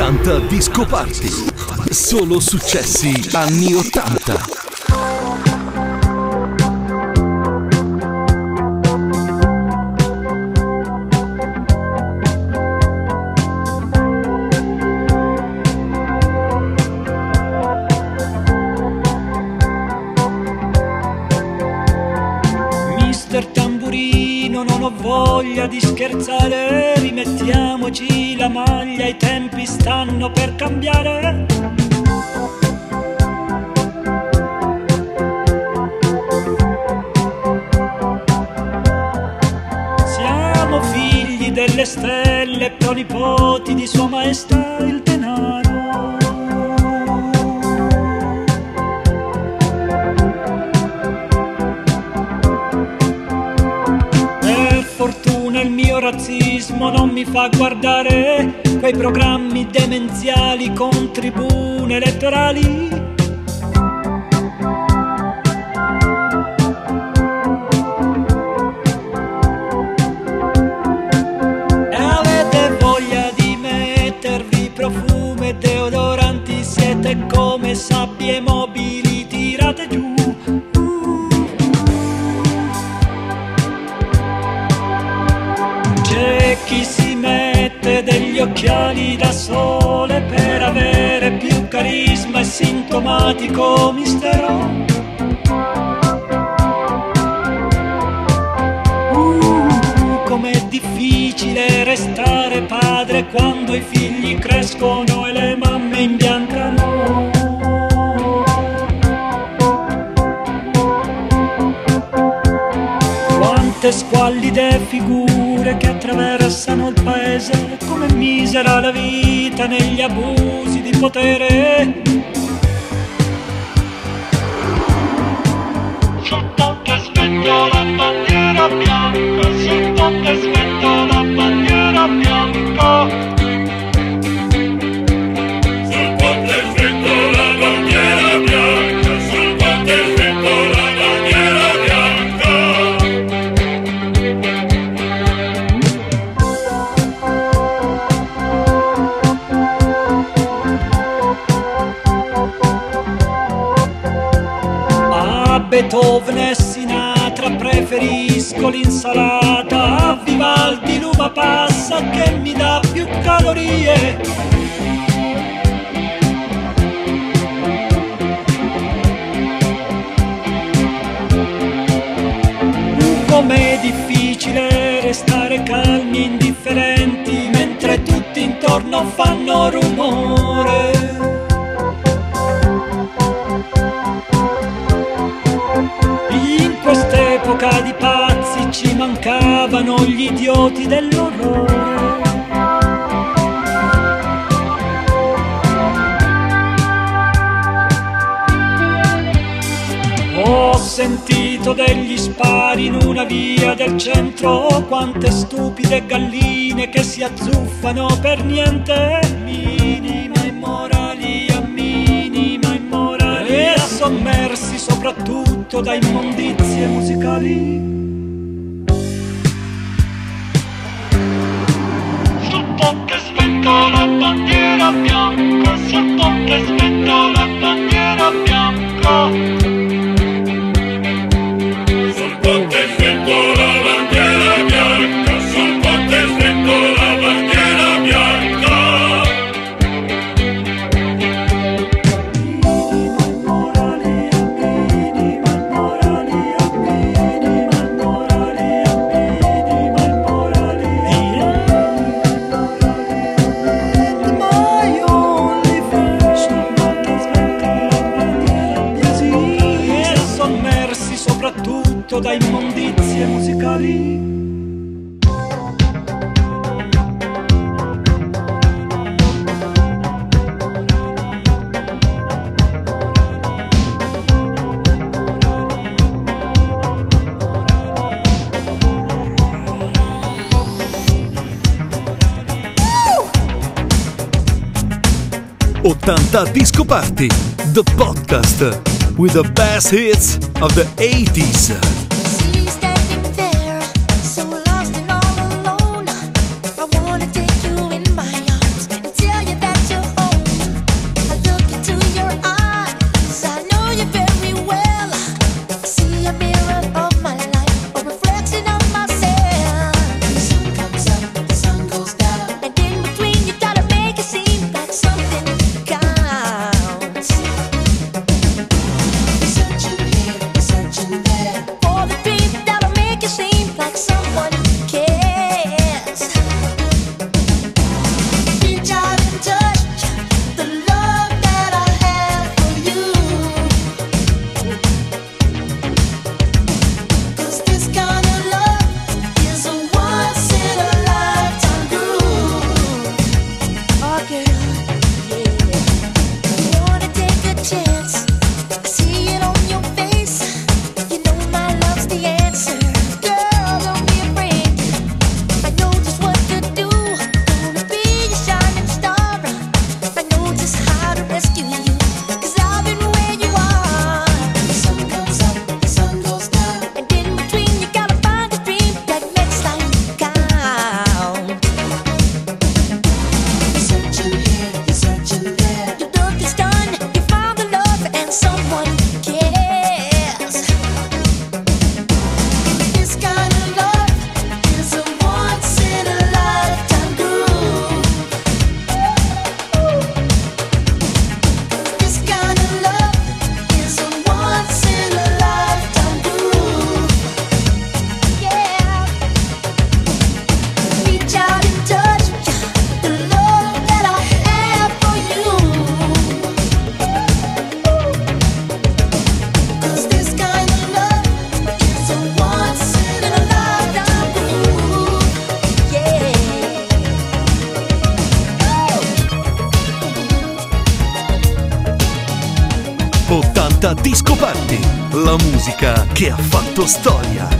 80 Disco Party. Solo successi anni 80. Mister Tamburino, non ho voglia di scherzare, rimettiamoci la maglia, i tempi stanno per cambiare. Siamo figli delle stelle, pronipoti di Sua Maestà fortuna il mio razzismo non mi fa guardare quei programmi demenziali con tribune elettorali. Occhiali da sole per avere più carisma e sintomatico mistero. Uh, com'è difficile restare padre quando i figli crescono e le mamme imbiancano. Quante squallide figure che attraversano il paese, come misera la vita negli abusi di potere. Sul ponte spento la bandiera bianca, sul ponte spento la bandiera bianca. L'insalata, Vivaldi l'uva passa che mi dà più calorie. Com'è difficile restare calmi e indifferenti mentre tutti intorno fanno rumore. Mancavano gli idioti dell'orrore. Ho sentito degli spari in una via del centro, quante stupide galline che si azzuffano per niente. E sommersi soprattutto da immondizie musicali. Spento la bandiera bianca, sul ponte spento la bandiera bianca. Sul ponte '80 Disco Party, the podcast with the best hits of the 80s. che ha fatto storia.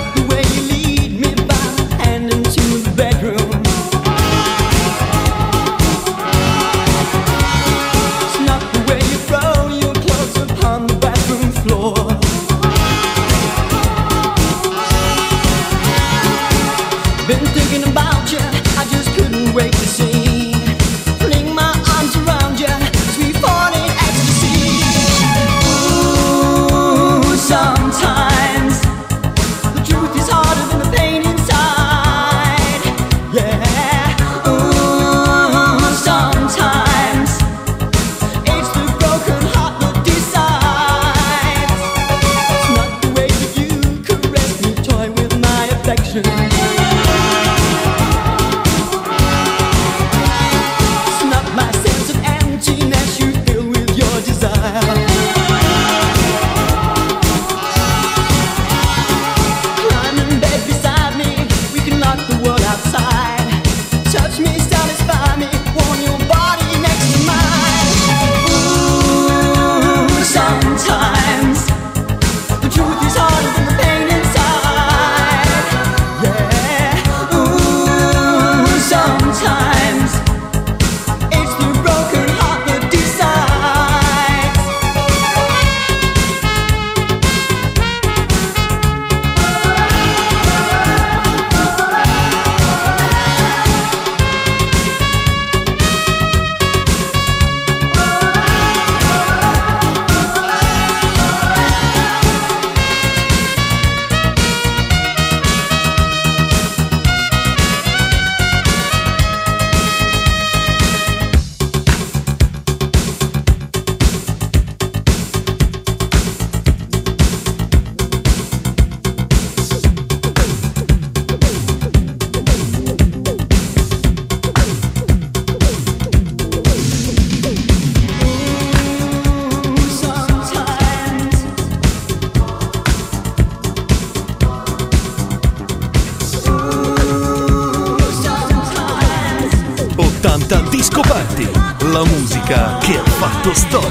Dostoj!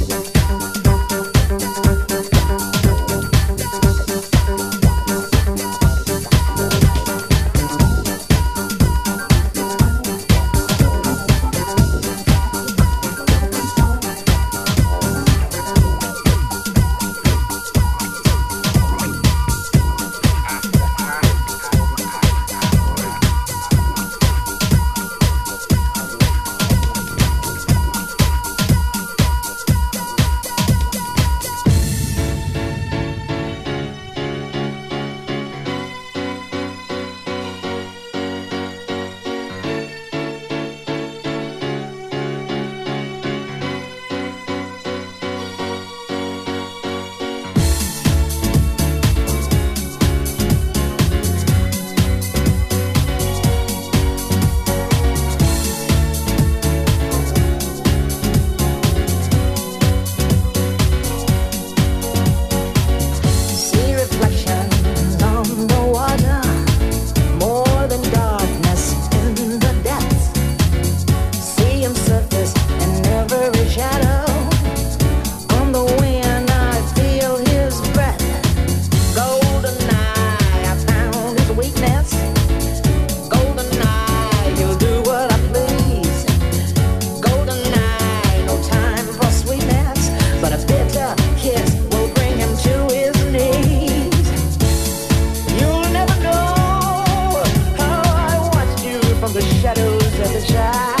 try